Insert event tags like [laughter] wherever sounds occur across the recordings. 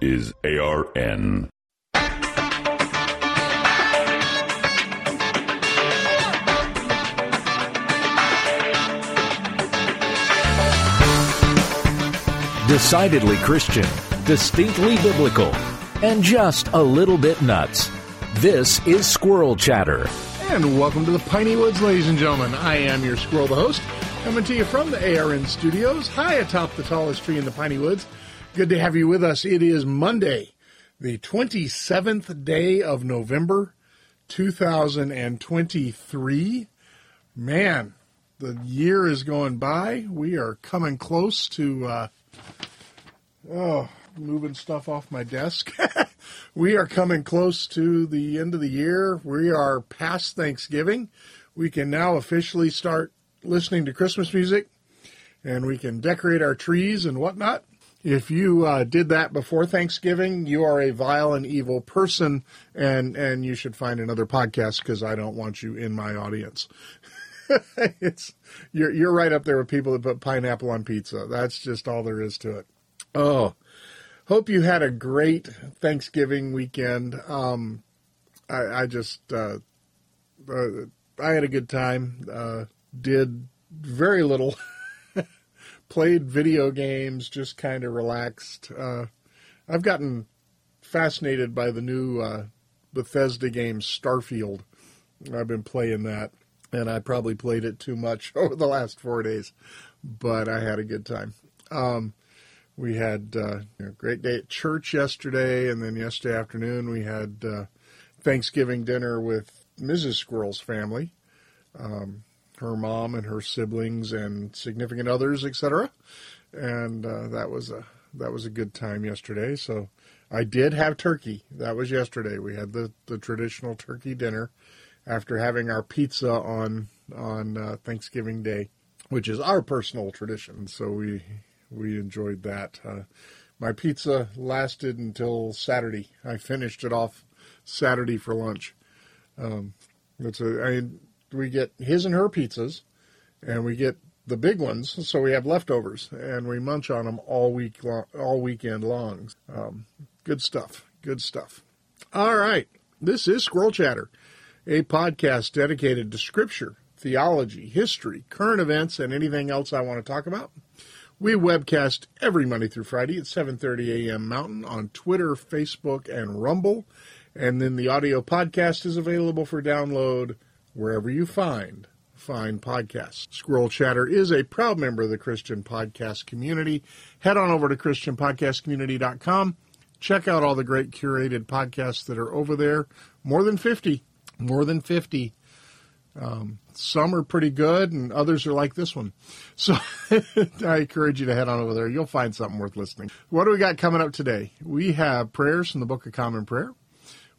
is ARN. Decidedly Christian, distinctly biblical, and just a little bit nuts. This is Squirrel Chatter. And welcome to the Piney Woods, ladies and gentlemen. I am your squirrel, the host, coming to you from the ARN studios, high atop the tallest tree in the Piney Woods. Good to have you with us. It is Monday, the 27th day of November, 2023. Man, the year is going by. We are coming close to, uh, oh, moving stuff off my desk. [laughs] we are coming close to the end of the year. We are past Thanksgiving. We can now officially start listening to Christmas music and we can decorate our trees and whatnot. If you uh, did that before Thanksgiving, you are a vile and evil person, and and you should find another podcast because I don't want you in my audience. [laughs] it's you're you're right up there with people that put pineapple on pizza. That's just all there is to it. Oh, hope you had a great Thanksgiving weekend. Um, I, I just uh, uh, I had a good time. Uh, did very little. [laughs] Played video games, just kind of relaxed. Uh, I've gotten fascinated by the new uh, Bethesda game Starfield. I've been playing that, and I probably played it too much [laughs] over the last four days, but I had a good time. Um, we had uh, a great day at church yesterday, and then yesterday afternoon we had uh, Thanksgiving dinner with Mrs. Squirrel's family, um, her mom and her siblings and significant others, etc. And uh, that was a that was a good time yesterday. So I did have turkey. That was yesterday. We had the, the traditional turkey dinner after having our pizza on on uh, Thanksgiving Day, which is our personal tradition. So we we enjoyed that. Uh, my pizza lasted until Saturday. I finished it off Saturday for lunch. Um, it's a, I we get his and her pizzas, and we get the big ones, so we have leftovers, and we munch on them all week long, all weekend long. Um, good stuff. Good stuff. All right, this is Squirrel Chatter, a podcast dedicated to Scripture, theology, history, current events, and anything else I want to talk about. We webcast every Monday through Friday at 7:30 a.m. Mountain on Twitter, Facebook, and Rumble, and then the audio podcast is available for download wherever you find fine podcasts. Squirrel Chatter is a proud member of the Christian podcast community. Head on over to christianpodcastcommunity.com. Check out all the great curated podcasts that are over there. More than 50. More than 50. Um, some are pretty good, and others are like this one. So [laughs] I encourage you to head on over there. You'll find something worth listening. What do we got coming up today? We have prayers from the Book of Common Prayer.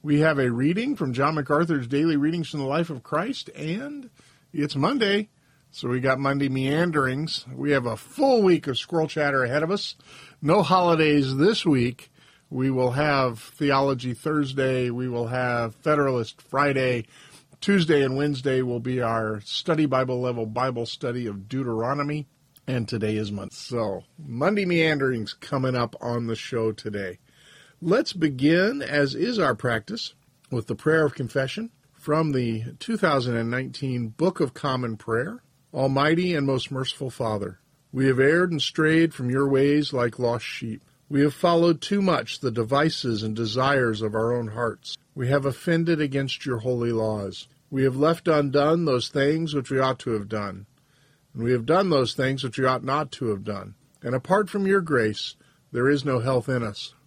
We have a reading from John MacArthur's Daily Readings from the Life of Christ, and it's Monday, so we got Monday meanderings. We have a full week of squirrel chatter ahead of us. No holidays this week. We will have Theology Thursday. We will have Federalist Friday. Tuesday and Wednesday will be our study Bible level Bible study of Deuteronomy. And today is Monday. So, Monday meanderings coming up on the show today. Let's begin, as is our practice, with the prayer of confession from the 2019 Book of Common Prayer. Almighty and most merciful Father, we have erred and strayed from your ways like lost sheep. We have followed too much the devices and desires of our own hearts. We have offended against your holy laws. We have left undone those things which we ought to have done. And we have done those things which we ought not to have done. And apart from your grace, there is no health in us.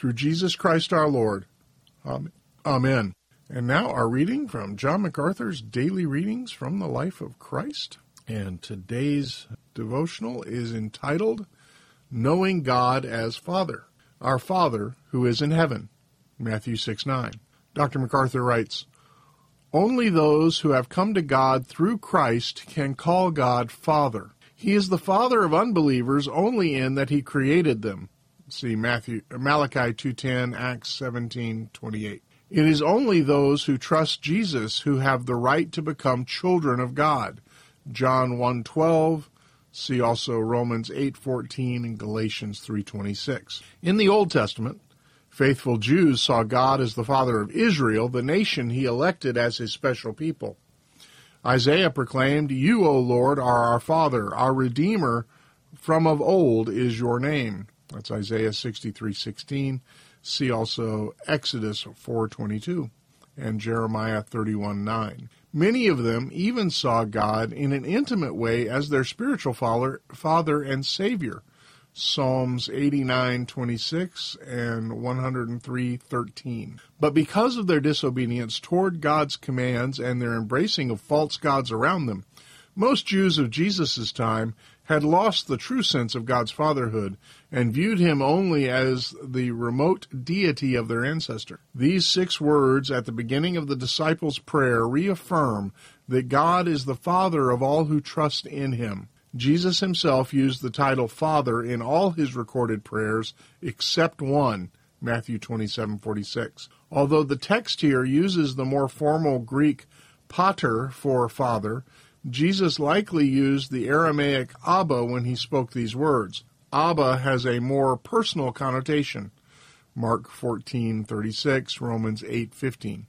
through Jesus Christ our Lord. Amen. And now our reading from John MacArthur's Daily Readings from the Life of Christ. And today's devotional is entitled Knowing God as Father. Our Father who is in heaven. Matthew 6 9. Dr. MacArthur writes, Only those who have come to God through Christ can call God Father. He is the father of unbelievers only in that he created them. See Matthew Malachi 2:10, Acts 17:28. It is only those who trust Jesus who have the right to become children of God. John 1:12, see also Romans 8:14 and Galatians 3:26. In the Old Testament, faithful Jews saw God as the father of Israel, the nation he elected as his special people. Isaiah proclaimed, "You, O Lord, are our father, our redeemer from of old is your name." That's Isaiah 63:16. See also Exodus 4:22 and Jeremiah 31:9. Many of them even saw God in an intimate way as their spiritual father, father and savior. Psalms 89:26 and 103:13. But because of their disobedience toward God's commands and their embracing of false gods around them, most Jews of Jesus' time had lost the true sense of God's fatherhood and viewed him only as the remote deity of their ancestor. These six words at the beginning of the disciples' prayer reaffirm that God is the Father of all who trust in him. Jesus himself used the title Father in all his recorded prayers except one, Matthew 27:46. Although the text here uses the more formal Greek pater for father, Jesus likely used the Aramaic Abba when he spoke these words. Abba has a more personal connotation. Mark 14:36, Romans 8:15.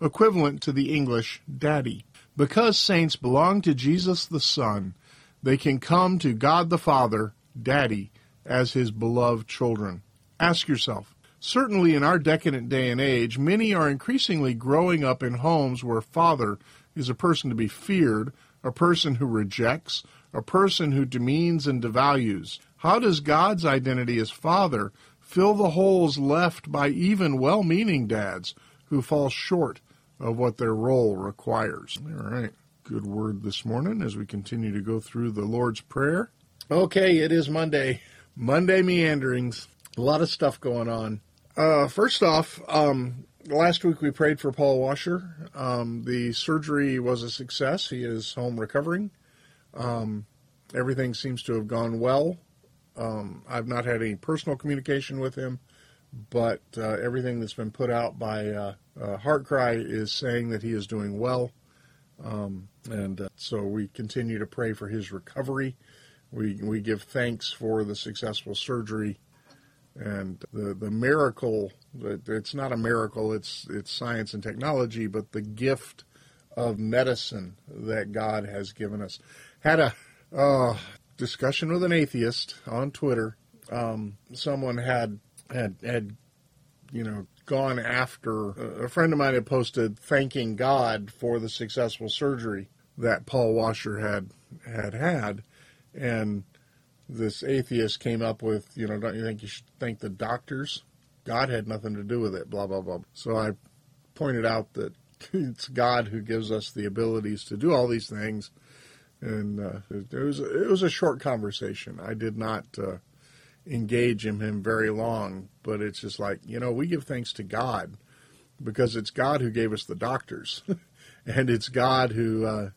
Equivalent to the English daddy. Because saints belong to Jesus the Son, they can come to God the Father, daddy, as his beloved children. Ask yourself, certainly in our decadent day and age, many are increasingly growing up in homes where father is a person to be feared, a person who rejects, a person who demeans and devalues. How does God's identity as Father fill the holes left by even well meaning dads who fall short of what their role requires? All right. Good word this morning as we continue to go through the Lord's Prayer. Okay, it is Monday. Monday meanderings. A lot of stuff going on. Uh, first off, um, last week we prayed for Paul Washer. Um, the surgery was a success. He is home recovering. Um, everything seems to have gone well. Um, I've not had any personal communication with him, but uh, everything that's been put out by uh, uh, HeartCry is saying that he is doing well. Um, and uh, so we continue to pray for his recovery. We, we give thanks for the successful surgery and the, the miracle. It's not a miracle, it's, it's science and technology, but the gift of medicine that God has given us. Had a uh, discussion with an atheist on Twitter. Um, someone had had had you know gone after a friend of mine had posted thanking God for the successful surgery that Paul Washer had had had, and this atheist came up with you know don't you think you should thank the doctors? God had nothing to do with it. Blah blah blah. So I pointed out that [laughs] it's God who gives us the abilities to do all these things and uh, it was it was a short conversation. I did not uh, engage in him very long, but it's just like you know we give thanks to God because it's God who gave us the doctors, [laughs] and it's God who uh,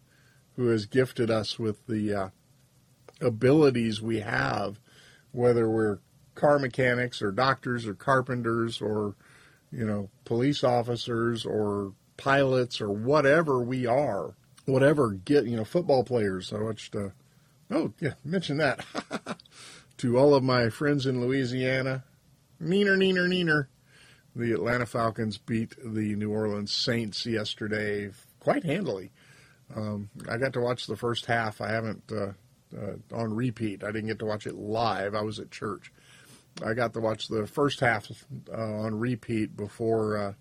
who has gifted us with the uh, abilities we have, whether we're car mechanics or doctors or carpenters or you know police officers or pilots or whatever we are whatever get you know football players. I watched. Uh, oh yeah, mention that [laughs] to all of my friends in Louisiana. Neener, neener, neener. The Atlanta Falcons beat the New Orleans Saints yesterday quite handily. Um, I got to watch the first half. I haven't uh, uh, on repeat. I didn't get to watch it live. I was at church. I got to watch the first half uh, on repeat before uh,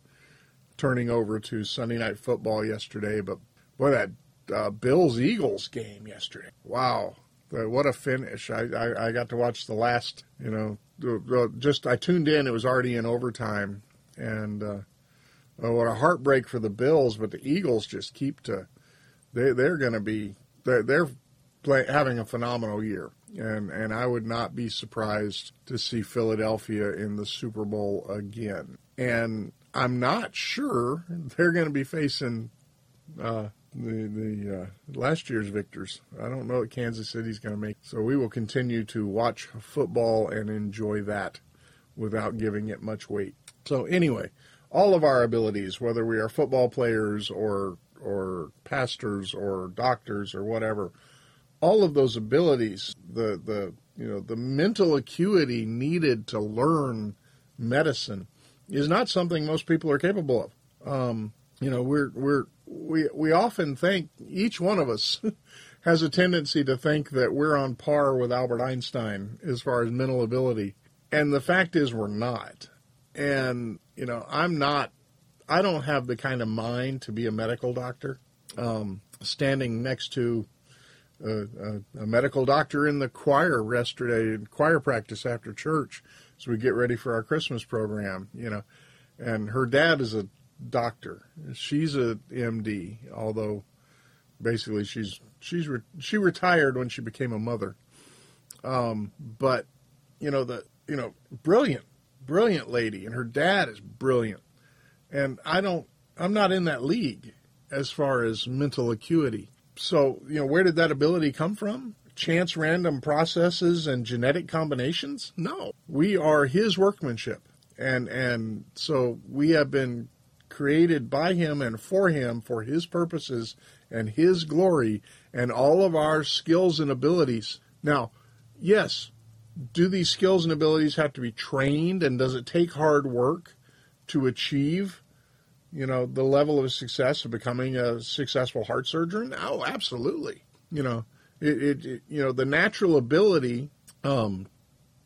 turning over to Sunday Night Football yesterday. But Boy, that uh, Bills Eagles game yesterday. Wow, what a finish! I, I, I got to watch the last. You know, just I tuned in. It was already in overtime, and uh, oh, what a heartbreak for the Bills. But the Eagles just keep to. They they're going to be they're, they're play, having a phenomenal year. And, and I would not be surprised to see Philadelphia in the Super Bowl again. And I'm not sure they're going to be facing uh, the the uh, last year's victors. I don't know what Kansas City's going to make. So we will continue to watch football and enjoy that without giving it much weight. So anyway, all of our abilities, whether we are football players or or pastors or doctors or whatever, all of those abilities, the the you know the mental acuity needed to learn medicine is not something most people are capable of. Um, you know, we're we're we we often think each one of us [laughs] has a tendency to think that we're on par with Albert Einstein as far as mental ability, and the fact is we're not. And you know, I'm not. I don't have the kind of mind to be a medical doctor. Um, standing next to a, a, medical doctor in the choir yesterday, choir practice after church, as we get ready for our Christmas program. You know, and her dad is a doctor. She's a MD, although basically she's she's re- she retired when she became a mother. Um, but you know the you know brilliant, brilliant lady, and her dad is brilliant. And I don't, I'm not in that league as far as mental acuity. So you know where did that ability come from? Chance random processes and genetic combinations? No, we are his workmanship and and so we have been created by him and for him for his purposes and his glory and all of our skills and abilities. Now, yes, do these skills and abilities have to be trained and does it take hard work to achieve you know the level of success of becoming a successful heart surgeon? Oh, absolutely. You know, it, it, it you know the natural ability um,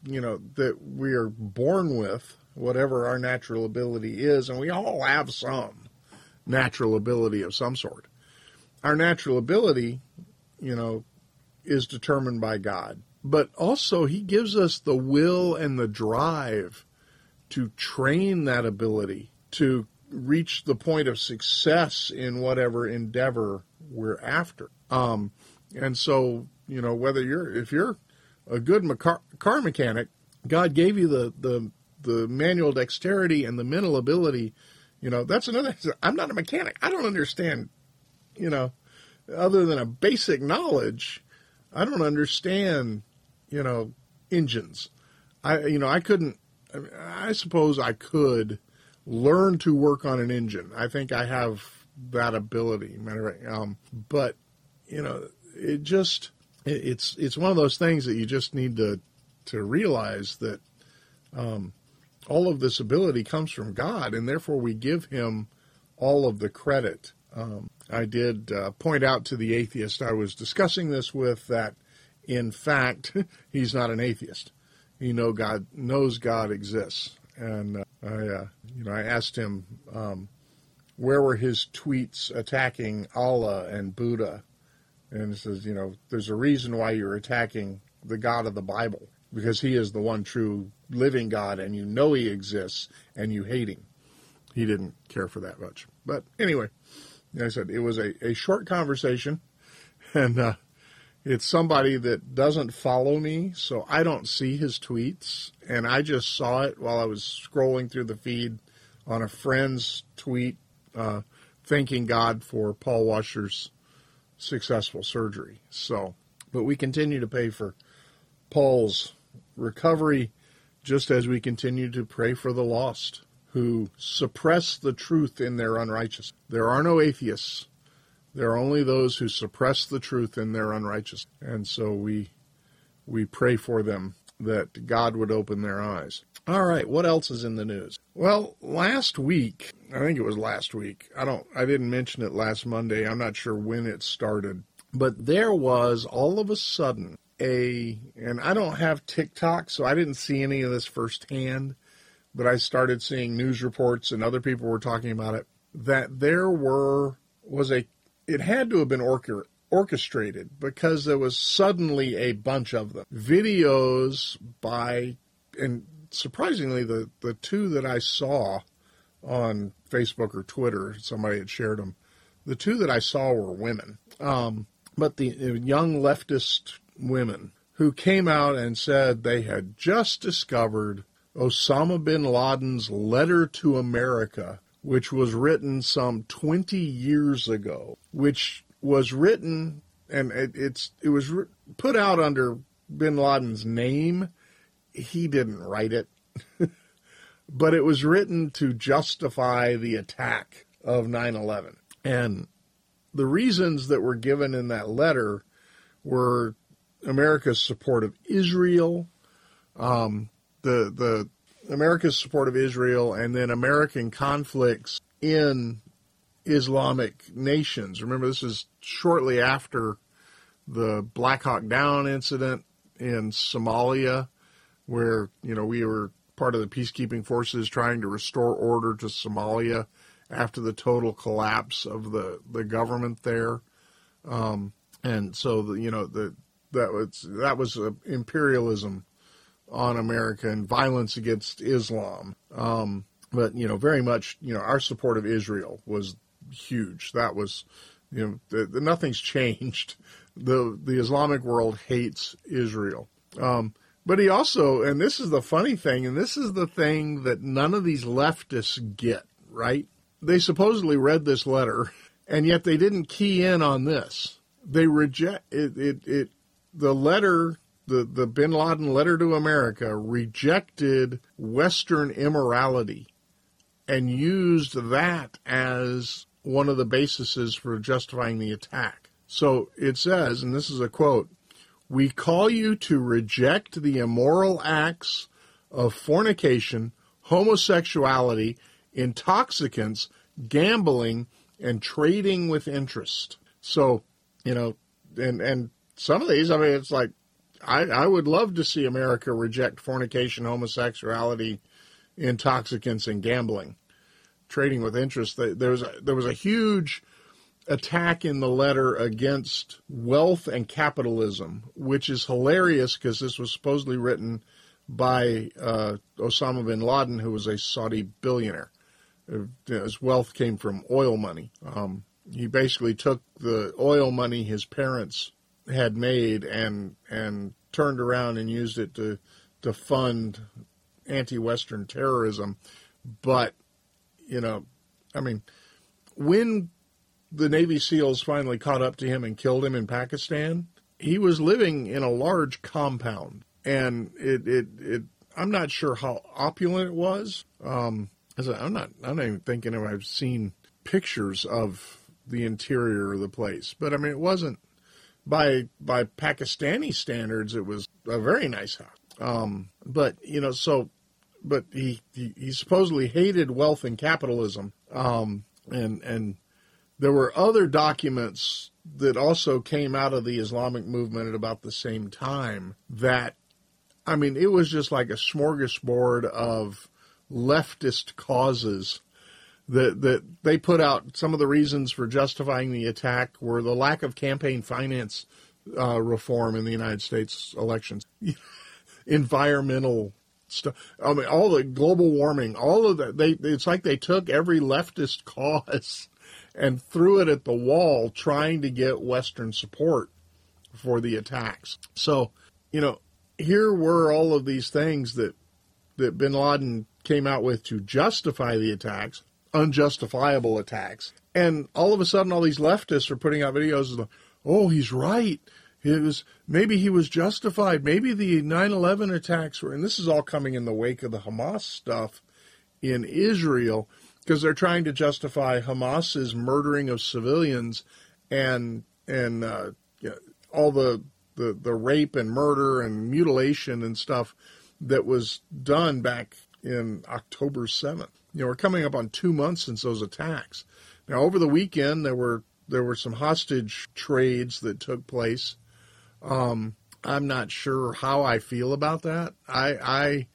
you know that we are born with whatever our natural ability is, and we all have some natural ability of some sort. Our natural ability, you know, is determined by God. But also, He gives us the will and the drive to train that ability to reach the point of success in whatever endeavor we're after. Um, and so, you know, whether you're, if you're a good car mechanic, God gave you the, the the manual dexterity and the mental ability, you know, that's another. [laughs] I'm not a mechanic. I don't understand, you know, other than a basic knowledge. I don't understand, you know, engines. I, you know, I couldn't. I suppose I could learn to work on an engine. I think I have that ability. Um, but you know, it just it, it's it's one of those things that you just need to to realize that um, all of this ability comes from God, and therefore we give Him all of the credit. Um, I did uh, point out to the atheist I was discussing this with that, in fact, [laughs] he's not an atheist. He know God knows God exists, and uh, I, uh, you know, I asked him um, where were his tweets attacking Allah and Buddha, and he says, you know, there's a reason why you're attacking the God of the Bible because He is the one true living God and you know he exists and you hate him. He didn't care for that much. But anyway, like I said, it was a, a short conversation [laughs] and uh, it's somebody that doesn't follow me, so I don't see his tweets. And I just saw it while I was scrolling through the feed on a friend's tweet, uh, thanking God for Paul Washer's successful surgery. So, but we continue to pay for Paul's recovery just as we continue to pray for the lost who suppress the truth in their unrighteousness. There are no atheists. There are only those who suppress the truth in their unrighteousness. And so we we pray for them that God would open their eyes. All right, what else is in the news? Well, last week, I think it was last week. I don't I didn't mention it last Monday. I'm not sure when it started. But there was all of a sudden a, and I don't have TikTok, so I didn't see any of this firsthand, but I started seeing news reports and other people were talking about it, that there were, was a, it had to have been orchestrated because there was suddenly a bunch of them. Videos by, and surprisingly, the, the two that I saw on Facebook or Twitter, somebody had shared them, the two that I saw were women. Um, but the uh, young leftist women who came out and said they had just discovered Osama bin Laden's letter to America, which was written some 20 years ago, which was written and it, it's it was put out under bin Laden's name. He didn't write it. [laughs] but it was written to justify the attack of 9/11. And the reasons that were given in that letter were America's support of Israel, um, the the America's support of Israel, and then American conflicts in Islamic nations. Remember, this is shortly after the Black Hawk Down incident in Somalia, where you know we were part of the peacekeeping forces trying to restore order to Somalia after the total collapse of the the government there, um, and so the, you know the that was that was imperialism on America and violence against Islam. Um, but you know, very much, you know, our support of Israel was huge. That was, you know, the, the, nothing's [laughs] changed. The the Islamic world hates Israel. Um, but he also, and this is the funny thing, and this is the thing that none of these leftists get, right? They supposedly read this letter, [laughs] and yet they didn't key in on this. They reject it. It, it the letter, the the Bin Laden letter to America, rejected Western immorality, and used that as one of the bases for justifying the attack. So it says, and this is a quote we call you to reject the immoral acts of fornication, homosexuality, intoxicants, gambling, and trading with interest. So, you know, and and some of these, I mean, it's like I, I would love to see America reject fornication, homosexuality, intoxicants, and gambling, trading with interest. There was a, there was a huge attack in the letter against wealth and capitalism, which is hilarious because this was supposedly written by uh, Osama bin Laden, who was a Saudi billionaire. Uh, his wealth came from oil money. Um, he basically took the oil money his parents had made and and turned around and used it to to fund anti-Western terrorism. But you know, I mean, when the Navy SEALs finally caught up to him and killed him in Pakistan, he was living in a large compound, and it it, it I'm not sure how opulent it was. Um, I'm not I'm not even thinking I've seen pictures of the interior of the place, but I mean it wasn't by by Pakistani standards. It was a very nice house. Um, but you know, so but he, he, supposedly hated wealth and capitalism. Um, and and there were other documents that also came out of the Islamic movement at about the same time that, I mean, it was just like a smorgasbord of leftist causes that that they put out. Some of the reasons for justifying the attack were the lack of campaign finance uh, reform in the United States elections, [laughs] environmental stuff. I mean, all the global warming, all of that. They it's like they took every leftist [laughs] cause and threw it at the wall trying to get Western support for the attacks. So, you know, here were all of these things that that bin Laden came out with to justify the attacks, unjustifiable attacks. And all of a sudden all these leftists are putting out videos of oh, he's right. It was maybe he was justified. Maybe the 9/11 attacks were and this is all coming in the wake of the Hamas stuff in Israel because they're trying to justify Hamas's murdering of civilians and and uh, you know, all the, the the rape and murder and mutilation and stuff that was done back in October seventh. You know, we're coming up on two months since those attacks. Now, over the weekend, there were there were some hostage trades that took place. Um, I'm not sure how I feel about that. I, I,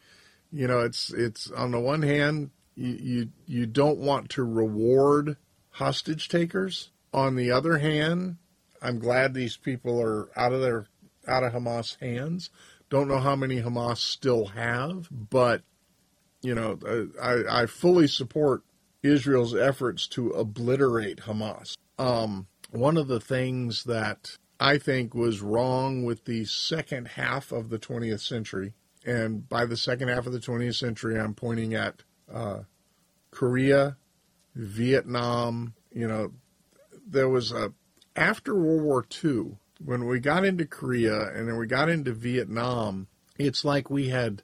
you know, it's it's on the one hand, you, you, you don't want to reward hostage takers. On the other hand, I'm glad these people are out of their out of Hamas hands. Don't know how many Hamas still have, but you know, I, I fully support Israel's efforts to obliterate Hamas. Um, one of the things that I think, was wrong with the second half of the 20th century. And by the second half of the 20th century, I'm pointing at uh, Korea, Vietnam. You know, there was a, after World War II, when we got into Korea and then we got into Vietnam, it's like we had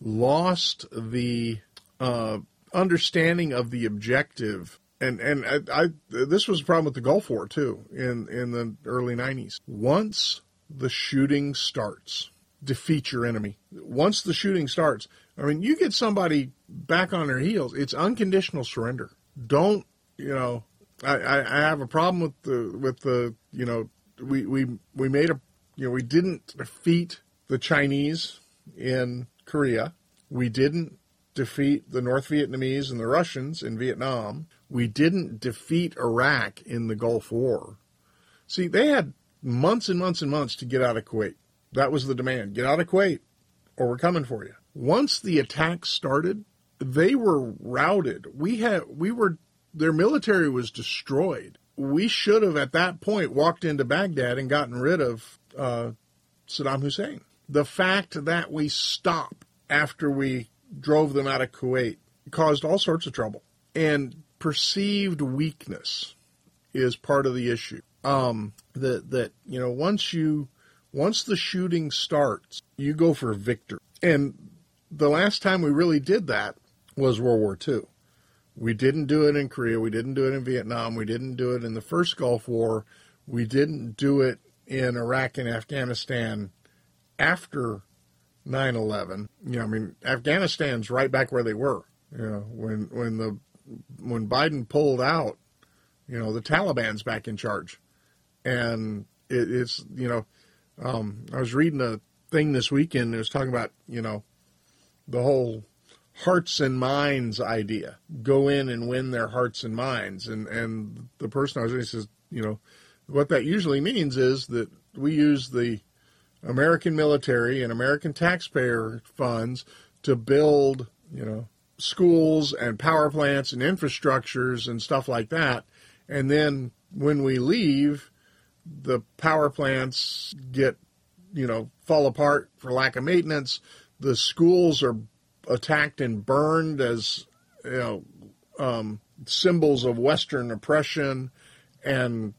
lost the uh, understanding of the objective. And and I, I this was a problem with the Gulf War too in in the early 90s. Once the shooting starts, defeat your enemy. Once the shooting starts, I mean, you get somebody back on their heels. It's unconditional surrender. Don't you know? I, I, I have a problem with the with the you know we we we made a you know we didn't defeat the Chinese in Korea. We didn't defeat the North Vietnamese and the Russians in Vietnam. We didn't defeat Iraq in the Gulf War. See, they had months and months and months to get out of Kuwait. That was the demand. Get out of Kuwait or we're coming for you. Once the attack started, they were routed. We had we were their military was destroyed. We should have at that point walked into Baghdad and gotten rid of uh, Saddam Hussein. The fact that we stopped after we drove them out of Kuwait caused all sorts of trouble. And perceived weakness is part of the issue. Um, that that you know once you once the shooting starts, you go for victory. And the last time we really did that was World War II. We didn't do it in Korea. We didn't do it in Vietnam. We didn't do it in the first Gulf War. We didn't do it in Iraq and Afghanistan after 9/11. You know, I mean, Afghanistan's right back where they were. You know, when when the when Biden pulled out, you know, the Taliban's back in charge, and it, it's you know, um, I was reading a thing this weekend. It was talking about you know, the whole hearts and minds idea. Go in and win their hearts and minds, and and the person I was reading says, you know, what that usually means is that we use the American military and American taxpayer funds to build, you know, schools and power plants and infrastructures and stuff like that. And then when we leave, the power plants get, you know, fall apart for lack of maintenance. The schools are attacked and burned as, you know, um, symbols of Western oppression and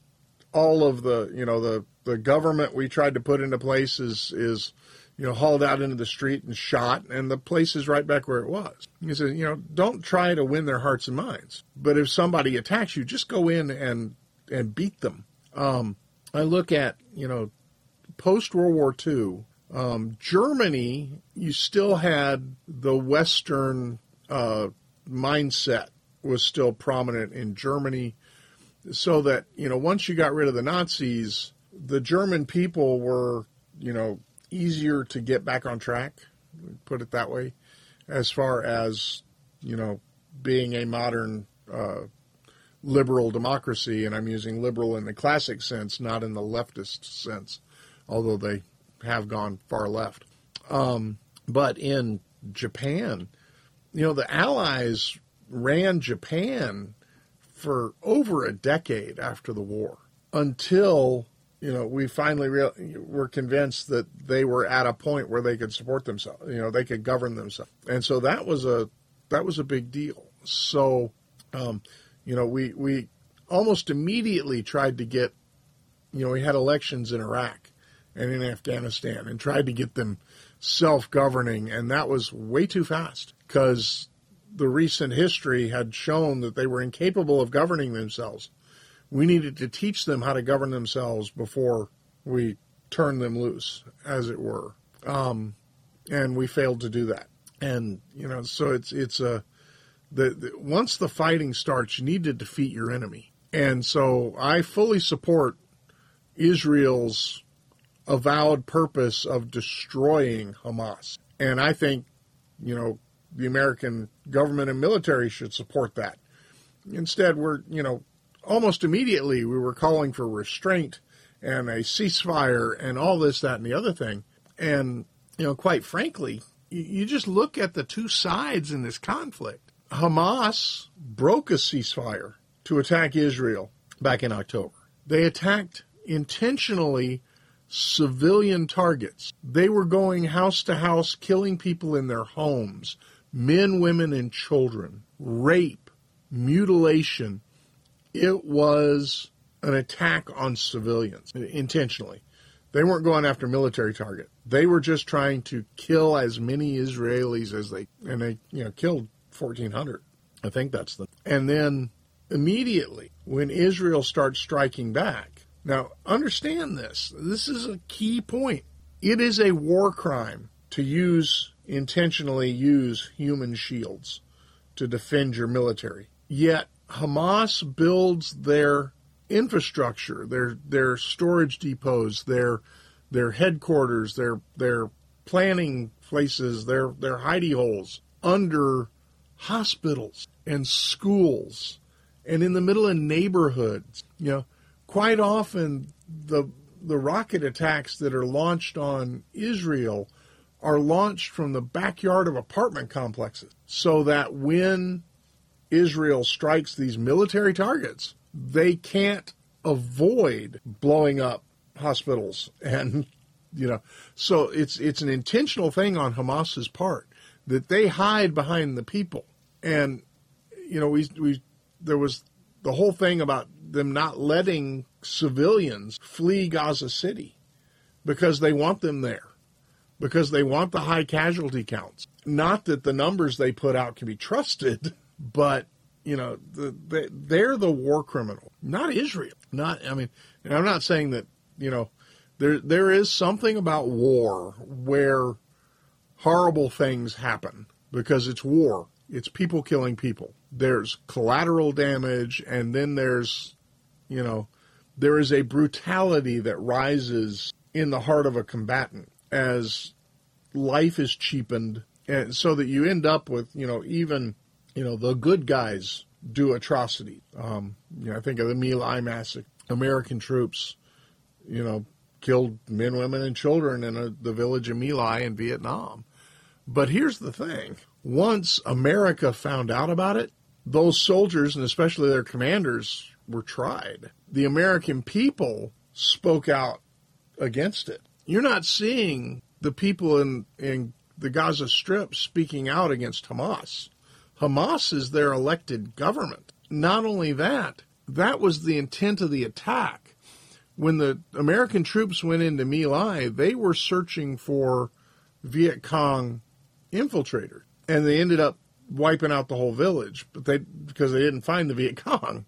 all of the, you know, the the government we tried to put into place is is you know hauled out into the street and shot, and the place is right back where it was. He said, you know, don't try to win their hearts and minds, but if somebody attacks you, just go in and and beat them. Um, I look at you know post World War II. Um, Germany, you still had the Western uh, mindset was still prominent in Germany, so that you know once you got rid of the Nazis, the German people were, you know, easier to get back on track, put it that way, as far as, you know, being a modern uh, liberal democracy. And I'm using liberal in the classic sense, not in the leftist sense, although they have gone far left. Um, but in Japan, you know, the Allies ran Japan for over a decade after the war until you know, we finally real, were convinced that they were at a point where they could support themselves. You know, they could govern themselves, and so that was a that was a big deal. So, um, you know, we we almost immediately tried to get, you know, we had elections in Iraq and in Afghanistan, and tried to get them self governing, and that was way too fast because the recent history had shown that they were incapable of governing themselves we needed to teach them how to govern themselves before we turned them loose, as it were. Um, and we failed to do that. And you know, so it's it's a the, the once the fighting starts, you need to defeat your enemy. And so I fully support Israel's avowed purpose of destroying Hamas. And I think, you know, the American government and military should support that. Instead, we're, you know, almost immediately we were calling for restraint and a ceasefire and all this, that, and the other thing. And, you know, quite frankly, you just look at the two sides in this conflict. Hamas broke a ceasefire to attack Israel back in October. They attacked intentionally civilian targets. They were going house to house, killing people in their homes men, women, and children, rape, mutilation. It was an attack on civilians intentionally. They weren't going after military target. They were just trying to kill as many Israelis as they and they you know killed 1400. I think that's the and then immediately when Israel starts striking back. Now understand this. This is a key point. It is a war crime to use intentionally use human shields to defend your military. Yet Hamas builds their infrastructure, their their storage depots, their their headquarters, their their planning places, their their hidey holes under hospitals and schools and in the middle of neighborhoods. You know, quite often the the rocket attacks that are launched on Israel are launched from the backyard of apartment complexes so that when Israel strikes these military targets, they can't avoid blowing up hospitals and [laughs] you know so it's it's an intentional thing on Hamas's part that they hide behind the people. And you know we we there was the whole thing about them not letting civilians flee Gaza City because they want them there because they want the high casualty counts. Not that the numbers they put out can be trusted [laughs] but you know, the, the, they're the war criminal, not Israel. Not, I mean, and I'm not saying that, you know, there there is something about war where horrible things happen because it's war. It's people killing people. There's collateral damage, and then there's, you know, there is a brutality that rises in the heart of a combatant as life is cheapened, and so that you end up with, you know, even you know, the good guys do atrocity. Um, you know, I think of the My Lai massacre. American troops, you know, killed men, women, and children in a, the village of My Lai in Vietnam. But here's the thing: once America found out about it, those soldiers and especially their commanders were tried. The American people spoke out against it. You're not seeing the people in in the Gaza Strip speaking out against Hamas. Hamas is their elected government. Not only that, that was the intent of the attack. When the American troops went into My Lai, they were searching for Viet Cong infiltrators, and they ended up wiping out the whole village, but they because they didn't find the Viet Cong.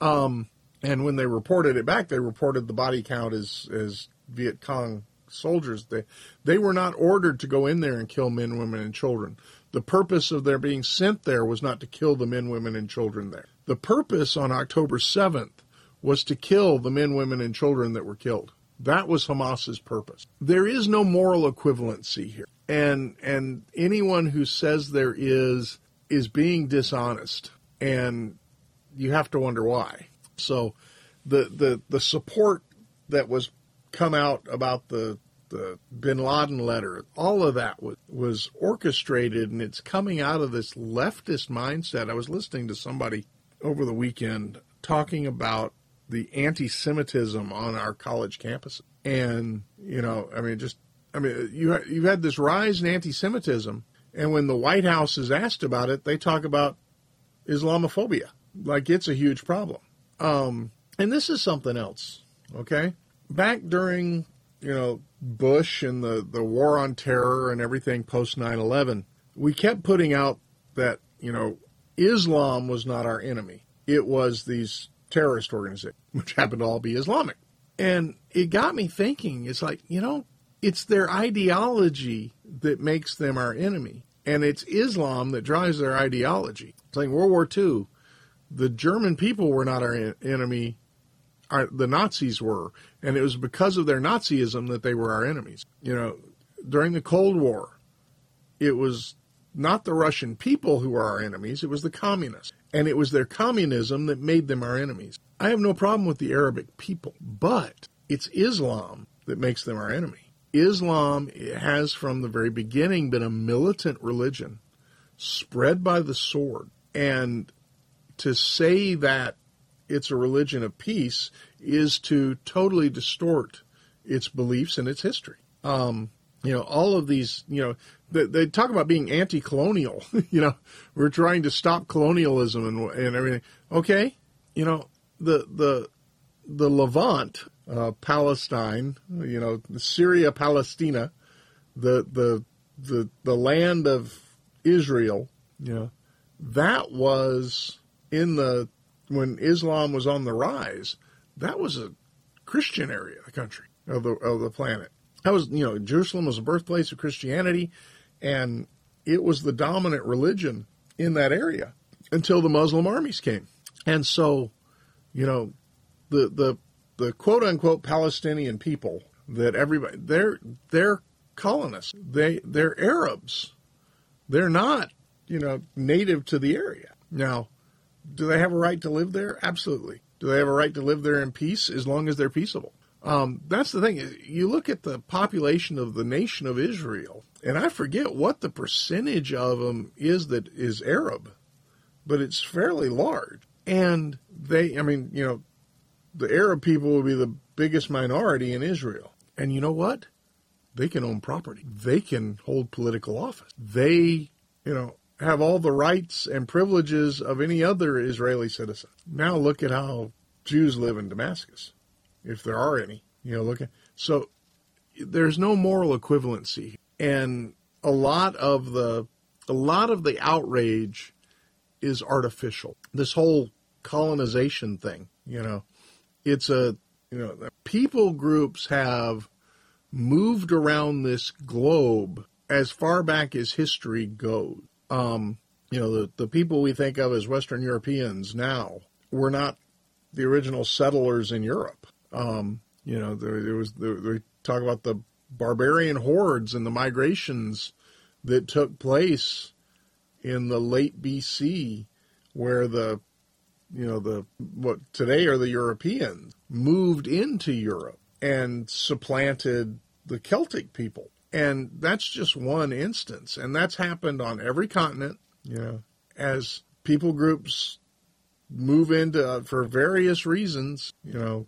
Um, and when they reported it back, they reported the body count as as Viet Cong soldiers. They they were not ordered to go in there and kill men, women, and children. The purpose of their being sent there was not to kill the men, women, and children there. The purpose on October 7th was to kill the men, women, and children that were killed. That was Hamas's purpose. There is no moral equivalency here. And and anyone who says there is is being dishonest. And you have to wonder why. So the the the support that was come out about the the bin Laden letter, all of that was, was orchestrated and it's coming out of this leftist mindset. I was listening to somebody over the weekend talking about the anti Semitism on our college campuses. And, you know, I mean, just, I mean, you, you've had this rise in anti Semitism, and when the White House is asked about it, they talk about Islamophobia, like it's a huge problem. Um, and this is something else, okay? Back during, you know, Bush and the, the war on terror and everything post 9 11, we kept putting out that, you know, Islam was not our enemy. It was these terrorist organizations, [laughs] which happened to all be Islamic. And it got me thinking, it's like, you know, it's their ideology that makes them our enemy. And it's Islam that drives their ideology. It's like World War II, the German people were not our enemy, our, the Nazis were, and it was because of their Nazism that they were our enemies. You know, during the Cold War, it was not the Russian people who were our enemies, it was the communists. And it was their communism that made them our enemies. I have no problem with the Arabic people, but it's Islam that makes them our enemy. Islam has from the very beginning been a militant religion spread by the sword. And to say that it's a religion of peace is to totally distort its beliefs and its history. Um, you know, all of these, you know, they, they talk about being anti-colonial. [laughs] you know, we're trying to stop colonialism and and everything. Okay, you know, the the the Levant, uh, Palestine, you know, Syria, Palestina, the the the the land of Israel, you know, that was in the when Islam was on the rise. That was a Christian area of the country of the of the planet. That was you know Jerusalem was the birthplace of Christianity, and it was the dominant religion in that area until the Muslim armies came. And so, you know, the the the quote unquote Palestinian people that everybody they're they're colonists. They they're Arabs. They're not, you know, native to the area. Now, do they have a right to live there? Absolutely. Do they have a right to live there in peace as long as they're peaceable? Um, that's the thing. You look at the population of the nation of Israel, and I forget what the percentage of them is that is Arab, but it's fairly large. And they, I mean, you know, the Arab people will be the biggest minority in Israel. And you know what? They can own property. They can hold political office. They, you know, have all the rights and privileges of any other Israeli citizen. Now look at how Jews live in Damascus, if there are any. You know, look at so there's no moral equivalency, and a lot of the a lot of the outrage is artificial. This whole colonization thing, you know, it's a you know people groups have moved around this globe as far back as history goes. Um, you know, the, the people we think of as Western Europeans now were not the original settlers in Europe. Um, you know, there, there was there, they talk about the barbarian hordes and the migrations that took place in the late BC, where the you know the what today are the Europeans moved into Europe and supplanted the Celtic people. And that's just one instance. And that's happened on every continent, you know, as people groups move into, uh, for various reasons, you know,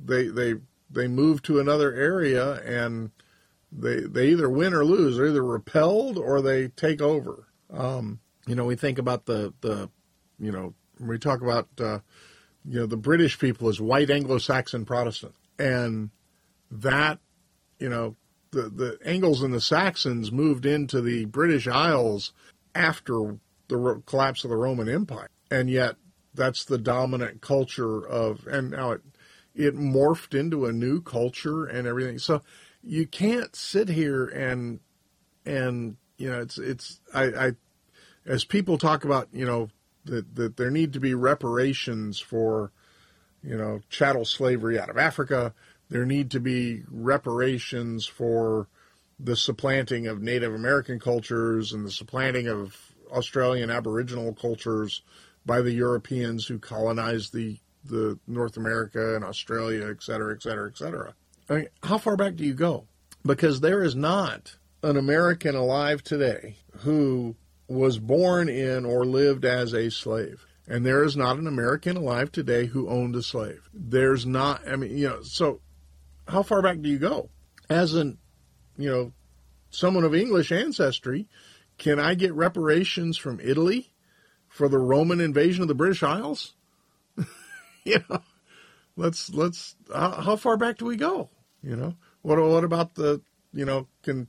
they, they, they move to another area and they, they either win or lose. They're either repelled or they take over. Um, you know, we think about the, the, you know, we talk about, uh, you know, the British people as white Anglo-Saxon Protestant. And that, you know, the, the Angles and the Saxons moved into the British Isles after the collapse of the Roman Empire. And yet that's the dominant culture of, and now it, it morphed into a new culture and everything. So you can't sit here and, and, you know, it's, it's, I, I, as people talk about, you know, that, that there need to be reparations for, you know, chattel slavery out of Africa. There need to be reparations for the supplanting of Native American cultures and the supplanting of Australian Aboriginal cultures by the Europeans who colonized the, the North America and Australia, et cetera, et cetera, et cetera. I mean, how far back do you go? Because there is not an American alive today who was born in or lived as a slave. And there is not an American alive today who owned a slave. There's not, I mean, you know, so how far back do you go? As an, you know, someone of English ancestry, can I get reparations from Italy for the Roman invasion of the British Isles? [laughs] you know, let's let's how, how, far back do we go? You know, what what about the you know can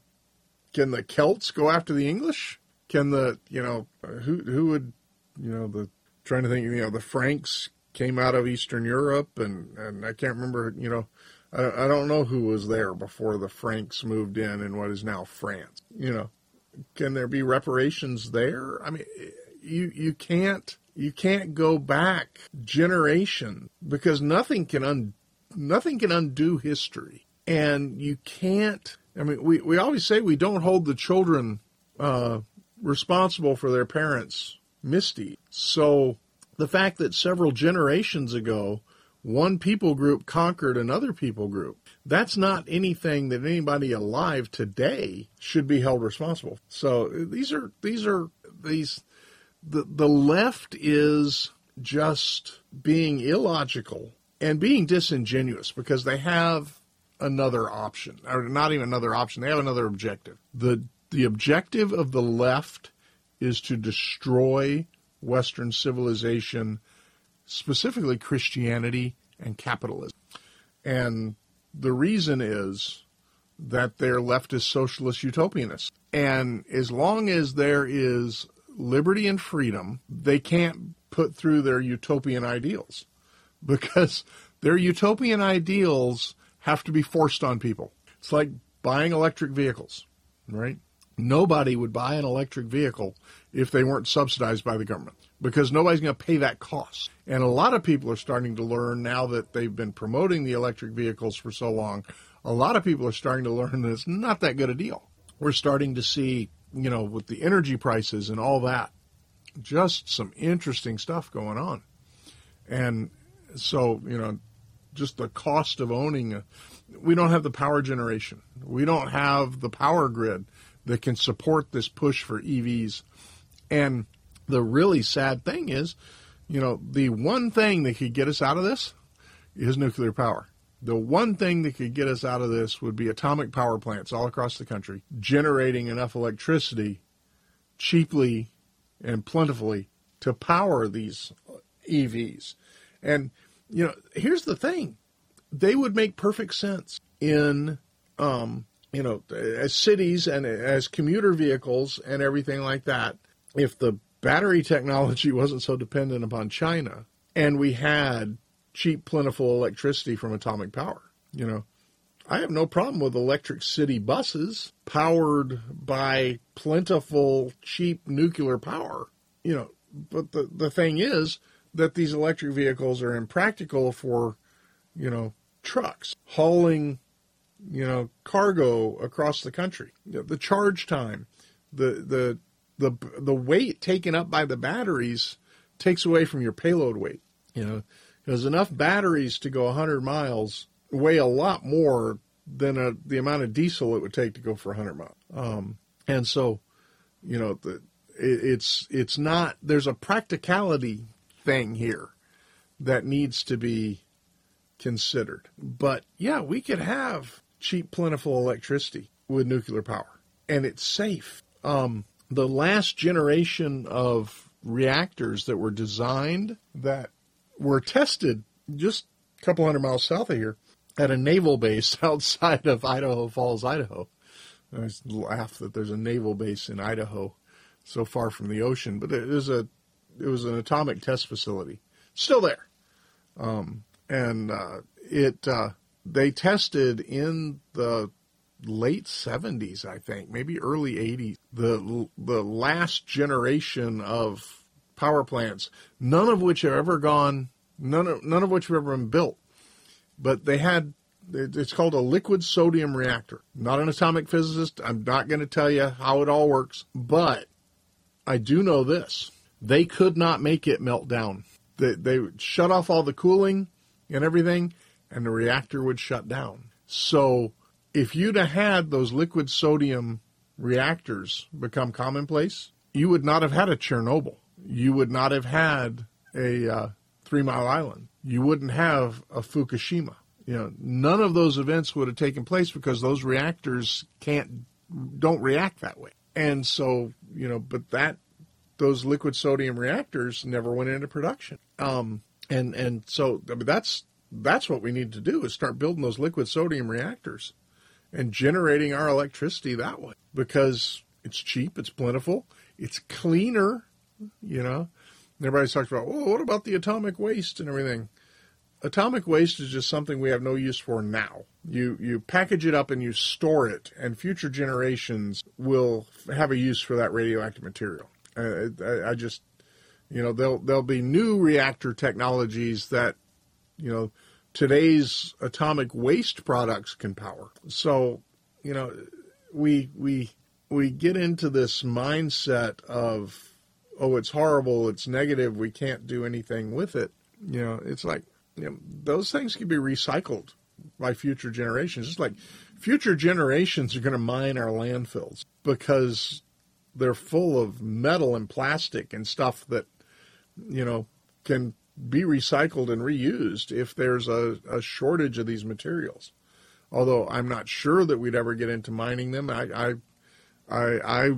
can the Celts go after the English? Can the you know who who would you know the trying to think you know the Franks came out of Eastern Europe and and I can't remember you know I, don't know who was there before the Franks moved in in what is now France. You know, can there be reparations there? I mean, you you can't you can't go back generation because nothing can un, nothing can undo history, and you can't. I mean, we we always say we don't hold the children uh, responsible for their parents' misdeeds. So the fact that several generations ago one people group conquered another people group. That's not anything that anybody alive today should be held responsible. So these are these are these the the left is just being illogical and being disingenuous because they have another option, or not even another option. They have another objective. the The objective of the left is to destroy Western civilization, specifically Christianity and capitalism. And the reason is that they're leftist socialist utopianists. And as long as there is liberty and freedom, they can't put through their utopian ideals [laughs] because their utopian ideals have to be forced on people. It's like buying electric vehicles, right? Nobody would buy an electric vehicle if they weren't subsidized by the government because nobody's going to pay that cost. And a lot of people are starting to learn now that they've been promoting the electric vehicles for so long. A lot of people are starting to learn that it's not that good a deal. We're starting to see, you know, with the energy prices and all that, just some interesting stuff going on. And so, you know, just the cost of owning a, we don't have the power generation. We don't have the power grid that can support this push for EVs. And the really sad thing is, you know, the one thing that could get us out of this is nuclear power. The one thing that could get us out of this would be atomic power plants all across the country generating enough electricity cheaply and plentifully to power these EVs. And, you know, here's the thing they would make perfect sense in, um, you know, as cities and as commuter vehicles and everything like that. If the battery technology [laughs] wasn't so dependent upon China and we had cheap, plentiful electricity from atomic power, you know, I have no problem with electric city buses powered by plentiful, cheap nuclear power. You know, but the, the thing is that these electric vehicles are impractical for, you know, trucks hauling, you know, cargo across the country. The charge time, the the the the weight taken up by the batteries takes away from your payload weight. You know, because enough batteries to go 100 miles weigh a lot more than a, the amount of diesel it would take to go for 100 miles. Um, and so, you know, the, it, it's it's not. There's a practicality thing here that needs to be considered. But yeah, we could have cheap, plentiful electricity with nuclear power, and it's safe. Um, the last generation of reactors that were designed that were tested just a couple hundred miles south of here at a naval base [laughs] outside of Idaho Falls, Idaho. I laugh that there's a naval base in Idaho so far from the ocean, but it was a it was an atomic test facility, still there, um, and uh, it uh, they tested in the late 70s, I think, maybe early 80s, the the last generation of power plants, none of which have ever gone, none of none of which have ever been built, but they had. It's called a liquid sodium reactor. Not an atomic physicist. I'm not going to tell you how it all works, but I do know this: they could not make it melt down. They they shut off all the cooling and everything, and the reactor would shut down. So if you'd have had those liquid sodium reactors become commonplace, you would not have had a Chernobyl. You would not have had a uh, Three Mile Island. You wouldn't have a Fukushima. You know, none of those events would have taken place because those reactors can't don't react that way. And so, you know, but that those liquid sodium reactors never went into production. Um, and and so I mean, that's that's what we need to do is start building those liquid sodium reactors and generating our electricity that way because it's cheap, it's plentiful, it's cleaner, you know. everybody's talked about, well, what about the atomic waste and everything? Atomic waste is just something we have no use for now. You you package it up and you store it, and future generations will have a use for that radioactive material. I, I just, you know, there'll there'll be new reactor technologies that, you know, today's atomic waste products can power. So, you know, we we we get into this mindset of oh, it's horrible, it's negative, we can't do anything with it. You know, it's like you know, those things can be recycled by future generations. It's like future generations are going to mine our landfills because they're full of metal and plastic and stuff that you know can be recycled and reused if there's a, a shortage of these materials. Although I'm not sure that we'd ever get into mining them. I, I, I, I,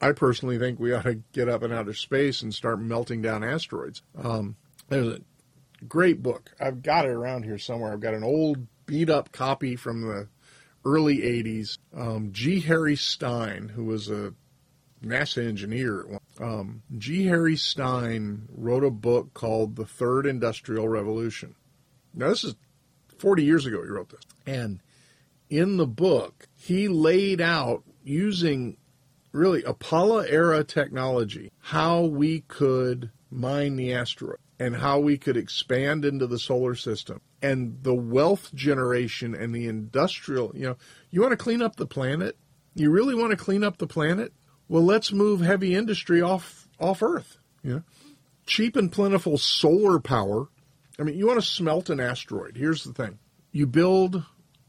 I personally think we ought to get up in outer space and start melting down asteroids. Um, there's a great book. I've got it around here somewhere. I've got an old beat up copy from the early 80s. Um, G. Harry Stine, who was a NASA engineer, um, G. Harry Stine wrote a book called The Third Industrial Revolution. Now, this is 40 years ago he wrote this. And in the book, he laid out using really Apollo era technology how we could mine the asteroid and how we could expand into the solar system and the wealth generation and the industrial, you know, you want to clean up the planet? You really want to clean up the planet? Well, let's move heavy industry off off Earth. You know, cheap and plentiful solar power. I mean, you want to smelt an asteroid. Here's the thing: you build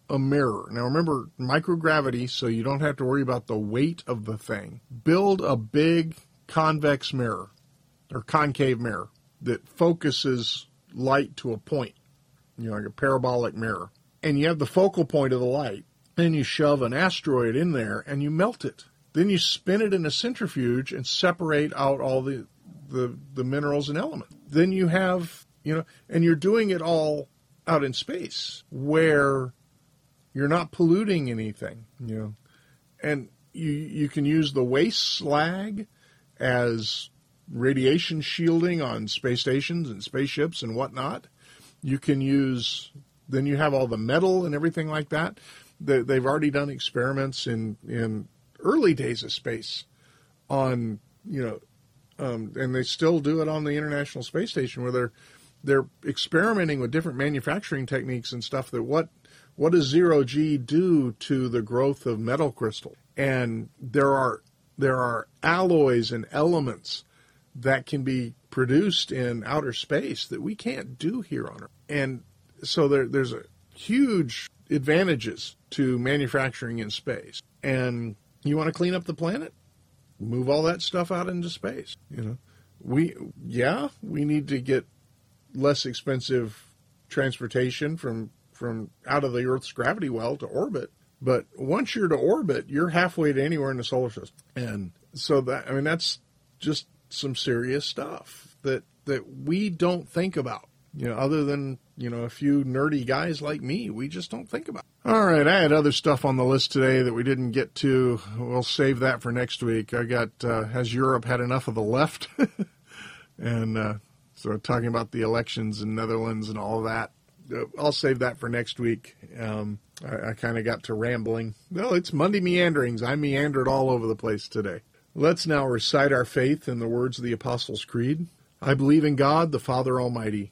a mirror. Now, remember microgravity, so you don't have to worry about the weight of the thing. Build a big convex mirror or concave mirror that focuses light to a point, you know, like a parabolic mirror. And you have the focal point of the light. Then you shove an asteroid in there and you melt it. Then you spin it in a centrifuge and separate out all the, the, the minerals and elements. Then you have, you know, and you're doing it all out in space where you're not polluting anything, you know. And you, you can use the waste slag as radiation shielding on space stations and spaceships and whatnot. You can use, then you have all the metal and everything like that. They've already done experiments in, in early days of space on, you know, um, and they still do it on the International Space Station where they're they're experimenting with different manufacturing techniques and stuff that what what does zero G do to the growth of metal crystal? And there are there are alloys and elements that can be produced in outer space that we can't do here on Earth. And so there, there's a huge advantages to manufacturing in space. And you want to clean up the planet? Move all that stuff out into space. You know, we yeah, we need to get less expensive transportation from from out of the Earth's gravity well to orbit. But once you're to orbit, you're halfway to anywhere in the solar system. And so that I mean that's just some serious stuff that that we don't think about. You know, other than you know a few nerdy guys like me, we just don't think about. It. All right, I had other stuff on the list today that we didn't get to. We'll save that for next week. I got uh, has Europe had enough of the left, [laughs] and uh, so talking about the elections in Netherlands and all that. Uh, I'll save that for next week. Um, I, I kind of got to rambling. Well, it's Monday meanderings. I meandered all over the place today. Let's now recite our faith in the words of the Apostles' Creed. I believe in God, the Father Almighty,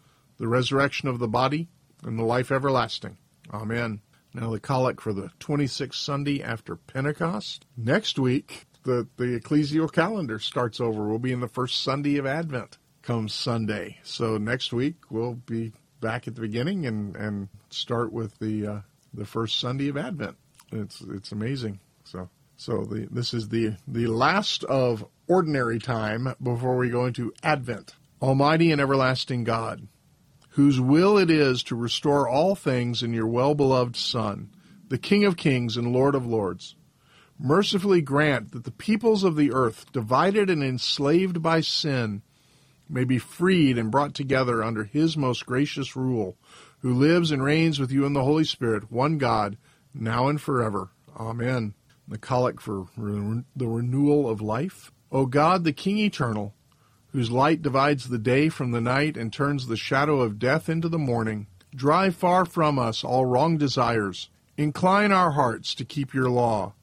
the resurrection of the body, and the life everlasting. Amen. Now, the collect for the 26th Sunday after Pentecost. Next week, the, the ecclesial calendar starts over. We'll be in the first Sunday of Advent comes Sunday. So next week, we'll be back at the beginning and, and start with the, uh, the first Sunday of Advent. It's, it's amazing. So so the, this is the, the last of ordinary time before we go into Advent. Almighty and everlasting God, whose will it is to restore all things in your well beloved Son, the King of kings and Lord of lords, mercifully grant that the peoples of the earth, divided and enslaved by sin, may be freed and brought together under his most gracious rule, who lives and reigns with you in the Holy Spirit, one God, now and forever. Amen the collect for re- the renewal of life. O God, the King eternal, whose light divides the day from the night and turns the shadow of death into the morning, drive far from us all wrong desires. Incline our hearts to keep your law,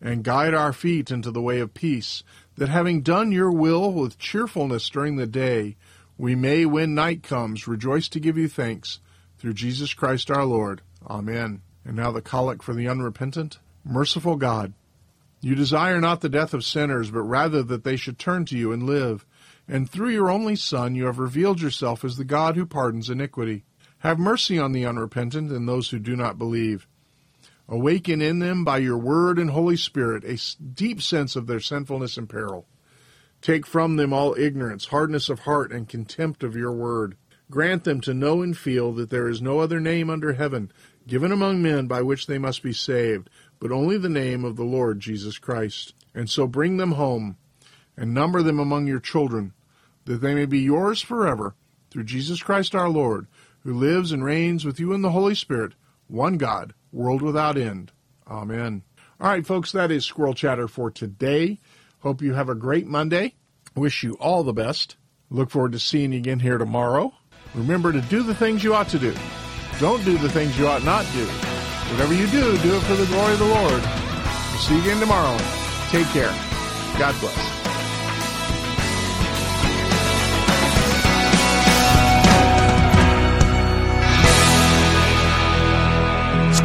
and guide our feet into the way of peace, that having done your will with cheerfulness during the day, we may, when night comes, rejoice to give you thanks through Jesus Christ our Lord. Amen. And now the collect for the unrepentant. Merciful God, you desire not the death of sinners, but rather that they should turn to you and live. And through your only Son, you have revealed yourself as the God who pardons iniquity. Have mercy on the unrepentant and those who do not believe. Awaken in them by your word and Holy Spirit a deep sense of their sinfulness and peril. Take from them all ignorance, hardness of heart, and contempt of your word. Grant them to know and feel that there is no other name under heaven given among men by which they must be saved, but only the name of the Lord Jesus Christ. And so bring them home and number them among your children, that they may be yours forever, through Jesus Christ our Lord, who lives and reigns with you in the Holy Spirit, one God, world without end. Amen. All right, folks, that is Squirrel Chatter for today. Hope you have a great Monday. Wish you all the best. Look forward to seeing you again here tomorrow. Remember to do the things you ought to do. Don't do the things you ought not do. Whatever you do, do it for the glory of the Lord. We'll see you again tomorrow. Take care. God bless.